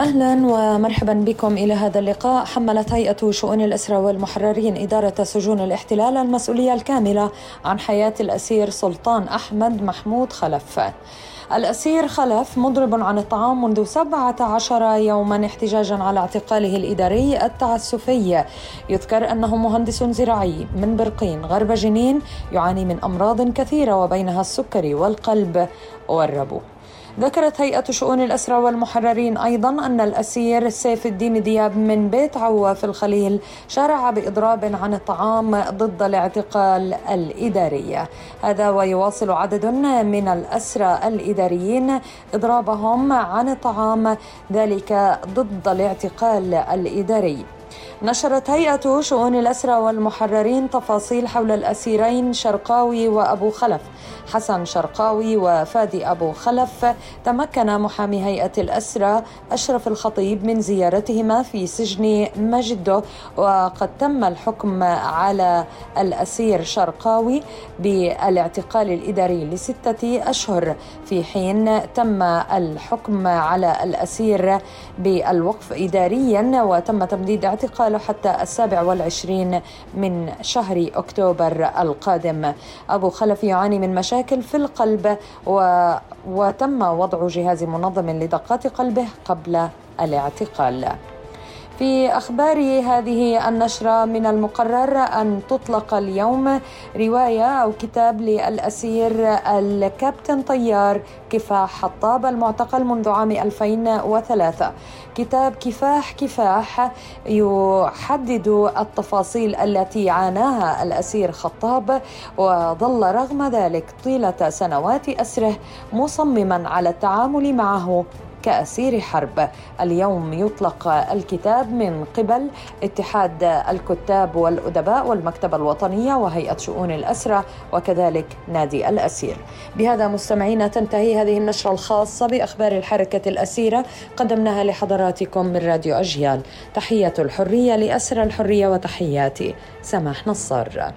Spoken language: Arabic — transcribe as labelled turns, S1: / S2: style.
S1: أهلا ومرحبا بكم إلى هذا اللقاء. حملت هيئة شؤون الاسرى والمحررين إدارة سجون الاحتلال المسؤولية الكاملة عن حياة الأسير سلطان أحمد محمود خلف. الأسير خلف مضرب عن الطعام منذ 17 يوما احتجاجا على اعتقاله الإداري التعسفي. يذكر أنه مهندس زراعي من برقين غرب جنين يعاني من أمراض كثيرة وبينها السكري والقلب والربو. ذكرت هيئة شؤون الأسرى والمحررين أيضا أن الأسير سيف الدين دياب من بيت عوا في الخليل شارع بإضراب عن الطعام ضد الاعتقال الإداري. هذا ويواصل عدد من الأسرى الإداريين إضرابهم عن الطعام ذلك ضد الاعتقال الإداري. نشرت هيئة شؤون الأسرى والمحررين تفاصيل حول الأسيرين شرقاوي وأبو خلف. حسن شرقاوي وفادي أبو خلف تمكن محامي هيئة الأسرى أشرف الخطيب من زيارتهما في سجن مجدو وقد تم الحكم على الأسير شرقاوي بالاعتقال الإداري لستة أشهر. في حين تم الحكم على الأسير بالوقف إداريا وتم تمديد اعتقاله حتى السابع والعشرين من شهر أكتوبر القادم. أبو خلف يعاني من مشاكل في القلب و... وتم وضع جهاز منظم لدقات قلبه قبل الاعتقال. في أخبار هذه النشرة من المقرر أن تطلق اليوم رواية أو كتاب للأسير الكابتن طيار كفاح حطاب المعتقل منذ عام 2003 كتاب كفاح كفاح يحدد التفاصيل التي عاناها الأسير خطاب وظل رغم ذلك طيلة سنوات أسره مصمما على التعامل معه كأسير حرب. اليوم يطلق الكتاب من قبل اتحاد الكتاب والأدباء والمكتبة الوطنية وهيئة شؤون الأسرة وكذلك نادي الأسير. بهذا مستمعينا تنتهي هذه النشرة الخاصة بأخبار الحركة الأسيرة قدمناها لحضراتكم من راديو أجيال. تحية الحرية لأسر الحرية وتحياتي سماح نصار.